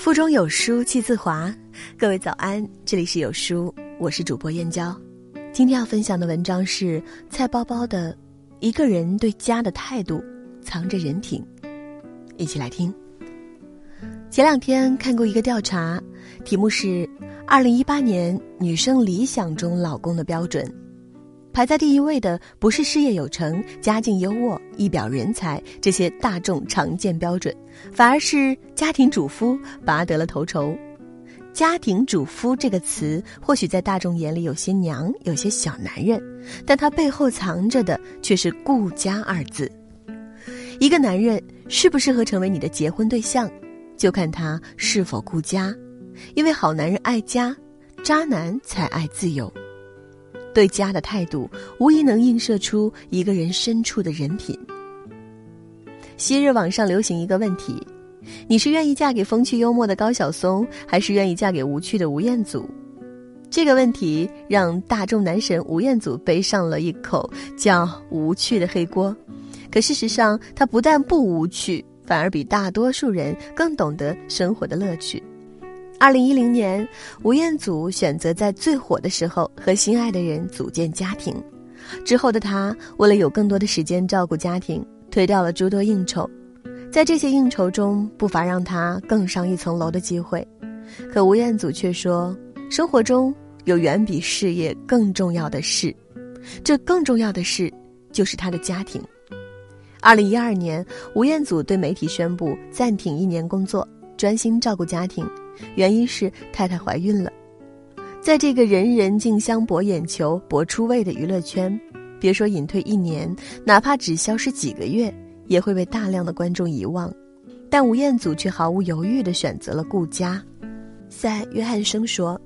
腹中有书气自华，各位早安，这里是有书，我是主播燕娇。今天要分享的文章是菜包包的《一个人对家的态度藏着人品》，一起来听。前两天看过一个调查，题目是“二零一八年女生理想中老公的标准”。排在第一位的不是事业有成、家境优渥、一表人才这些大众常见标准，反而是家庭主妇拔得了头筹。家庭主妇这个词，或许在大众眼里有些娘，有些小男人，但它背后藏着的却是“顾家”二字。一个男人适不适合成为你的结婚对象，就看他是否顾家，因为好男人爱家，渣男才爱自由。对家的态度，无疑能映射出一个人深处的人品。昔日网上流行一个问题：你是愿意嫁给风趣幽默的高晓松，还是愿意嫁给无趣的吴彦祖？这个问题让大众男神吴彦祖背上了一口叫“无趣”的黑锅。可事实上，他不但不无趣，反而比大多数人更懂得生活的乐趣。二零一零年，吴彦祖选择在最火的时候和心爱的人组建家庭。之后的他，为了有更多的时间照顾家庭，推掉了诸多应酬。在这些应酬中，不乏让他更上一层楼的机会。可吴彦祖却说，生活中有远比事业更重要的事，这更重要的事就是他的家庭。二零一二年，吴彦祖对媒体宣布暂停一年工作，专心照顾家庭。原因是太太怀孕了，在这个人人竞相博眼球、博出位的娱乐圈，别说隐退一年，哪怕只消失几个月，也会被大量的观众遗忘。但吴彦祖却毫无犹豫地选择了顾家。在约翰生说：“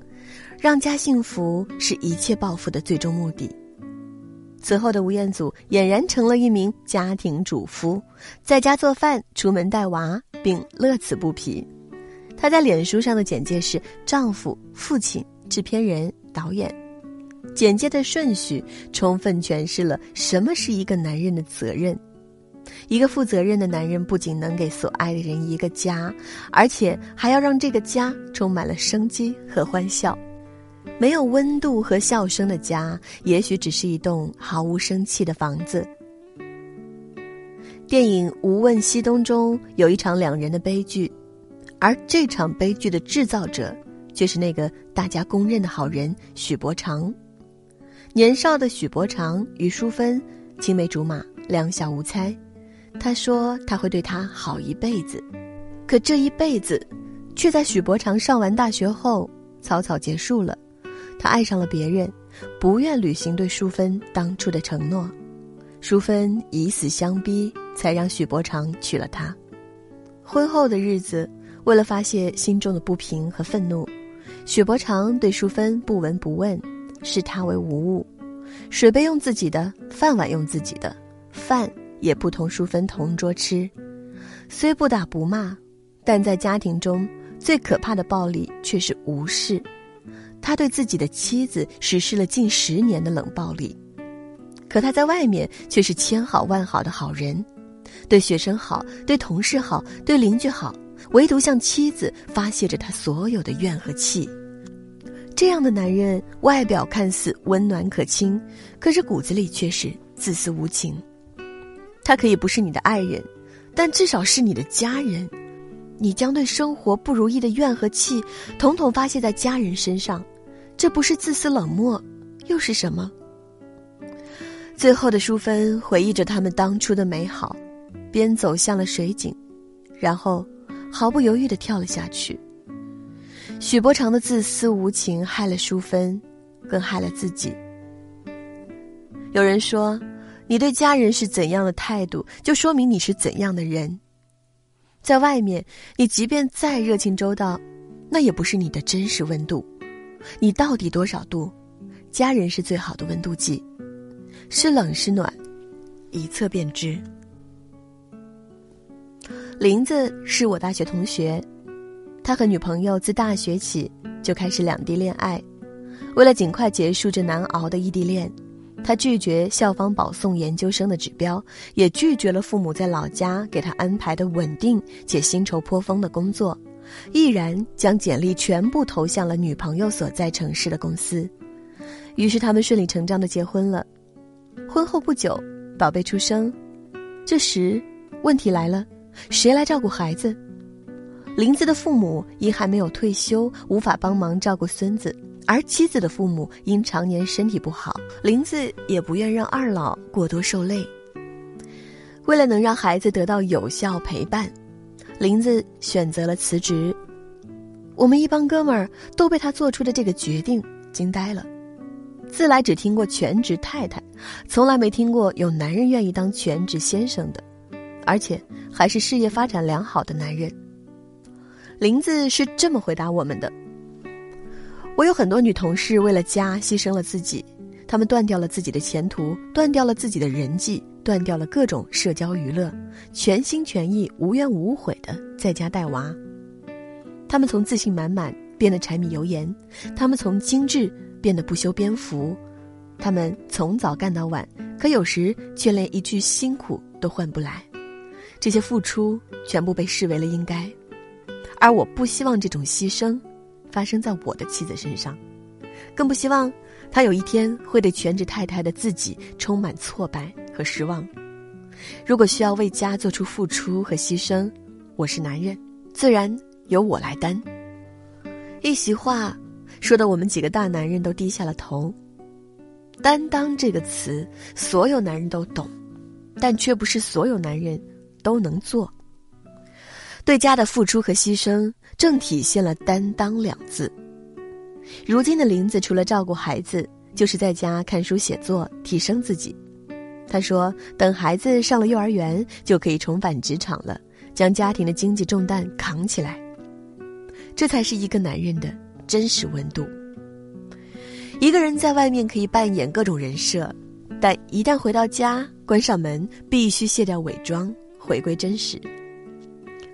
让家幸福是一切抱负的最终目的。”此后的吴彦祖俨然成了一名家庭主夫，在家做饭、出门带娃，并乐此不疲。她在脸书上的简介是丈夫、父亲、制片人、导演。简介的顺序充分诠释了什么是一个男人的责任。一个负责任的男人不仅能给所爱的人一个家，而且还要让这个家充满了生机和欢笑。没有温度和笑声的家，也许只是一栋毫无生气的房子。电影《无问西东》中有一场两人的悲剧。而这场悲剧的制造者，却是那个大家公认的好人许伯常。年少的许伯常与淑芬青梅竹马，两小无猜。他说他会对她好一辈子，可这一辈子，却在许伯常上完大学后草草结束了。他爱上了别人，不愿履行对淑芬当初的承诺。淑芬以死相逼，才让许伯常娶了她。婚后的日子。为了发泄心中的不平和愤怒，许伯常对淑芬不闻不问，视她为无物，水杯用自己的，饭碗用自己的，饭也不同淑芬同桌吃。虽不打不骂，但在家庭中最可怕的暴力却是无视。他对自己的妻子实施了近十年的冷暴力，可他在外面却是千好万好的好人，对学生好，对同事好，对邻居好。唯独向妻子发泄着他所有的怨和气，这样的男人外表看似温暖可亲，可是骨子里却是自私无情。他可以不是你的爱人，但至少是你的家人。你将对生活不如意的怨和气，统统发泄在家人身上，这不是自私冷漠，又是什么？最后的淑芬回忆着他们当初的美好，边走向了水井，然后。毫不犹豫地跳了下去。许伯常的自私无情害了淑芬，更害了自己。有人说，你对家人是怎样的态度，就说明你是怎样的人。在外面，你即便再热情周到，那也不是你的真实温度。你到底多少度？家人是最好的温度计，是冷是暖，一测便知。林子是我大学同学，他和女朋友自大学起就开始两地恋爱。为了尽快结束这难熬的异地恋，他拒绝校方保送研究生的指标，也拒绝了父母在老家给他安排的稳定且薪酬颇丰的工作，毅然将简历全部投向了女朋友所在城市的公司。于是他们顺理成章的结婚了。婚后不久，宝贝出生。这时，问题来了：谁来照顾孩子？林子的父母因还没有退休，无法帮忙照顾孙子；而妻子的父母因常年身体不好，林子也不愿让二老过多受累。为了能让孩子得到有效陪伴，林子选择了辞职。我们一帮哥们儿都被他做出的这个决定惊呆了。自来只听过全职太太，从来没听过有男人愿意当全职先生的，而且还是事业发展良好的男人。林子是这么回答我们的：“我有很多女同事为了家牺牲了自己，她们断掉了自己的前途，断掉了自己的人际，断掉了各种社交娱乐，全心全意、无怨无悔的在家带娃。她们从自信满满变得柴米油盐，她们从精致变得不修边幅，她们从早干到晚，可有时却连一句辛苦都换不来。这些付出全部被视为了应该。”而我不希望这种牺牲发生在我的妻子身上，更不希望她有一天会对全职太太的自己充满挫败和失望。如果需要为家做出付出和牺牲，我是男人，自然由我来担。一席话说的我们几个大男人都低下了头。担当这个词，所有男人都懂，但却不是所有男人都能做。对家的付出和牺牲，正体现了“担当”两字。如今的林子，除了照顾孩子，就是在家看书写作，提升自己。他说：“等孩子上了幼儿园，就可以重返职场了，将家庭的经济重担扛起来。”这才是一个男人的真实温度。一个人在外面可以扮演各种人设，但一旦回到家，关上门，必须卸掉伪装，回归真实。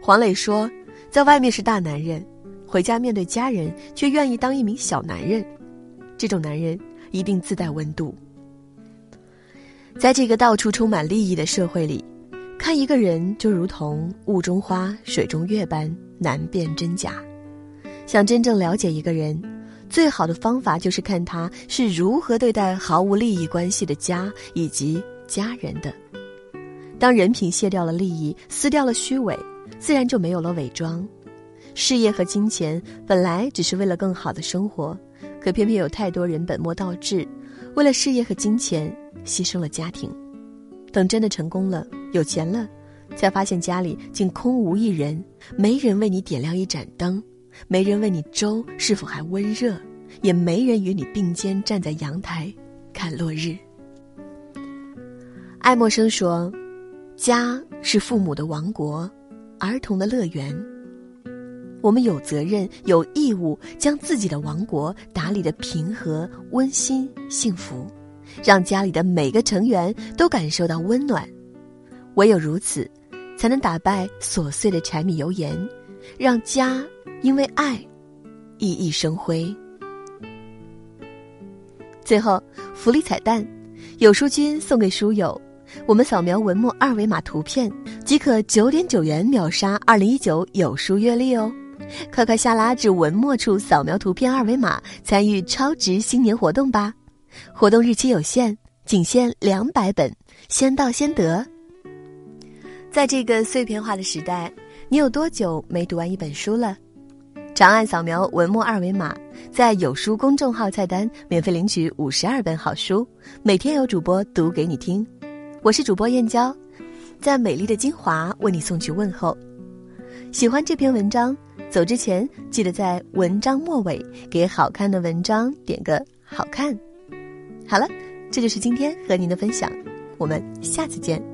黄磊说：“在外面是大男人，回家面对家人却愿意当一名小男人，这种男人一定自带温度。在这个到处充满利益的社会里，看一个人就如同雾中花、水中月般难辨真假。想真正了解一个人，最好的方法就是看他是如何对待毫无利益关系的家以及家人的。当人品卸掉了利益，撕掉了虚伪。”自然就没有了伪装，事业和金钱本来只是为了更好的生活，可偏偏有太多人本末倒置，为了事业和金钱牺牲了家庭，等真的成功了、有钱了，才发现家里竟空无一人，没人为你点亮一盏灯，没人问你粥是否还温热，也没人与你并肩站在阳台看落日。爱默生说：“家是父母的王国。”儿童的乐园，我们有责任、有义务将自己的王国打理的平和、温馨、幸福，让家里的每个成员都感受到温暖。唯有如此，才能打败琐碎的柴米油盐，让家因为爱熠熠生辉。最后，福利彩蛋，有书君送给书友。我们扫描文末二维码图片，即可九点九元秒杀二零一九有书月历哦！快快下拉至文末处扫描图片二维码，参与超值新年活动吧！活动日期有限，仅限两百本，先到先得。在这个碎片化的时代，你有多久没读完一本书了？长按扫描文末二维码，在有书公众号菜单免费领取五十二本好书，每天有主播读给你听。我是主播燕娇，在美丽的金华为你送去问候。喜欢这篇文章，走之前记得在文章末尾给好看的文章点个好看。好了，这就是今天和您的分享，我们下次见。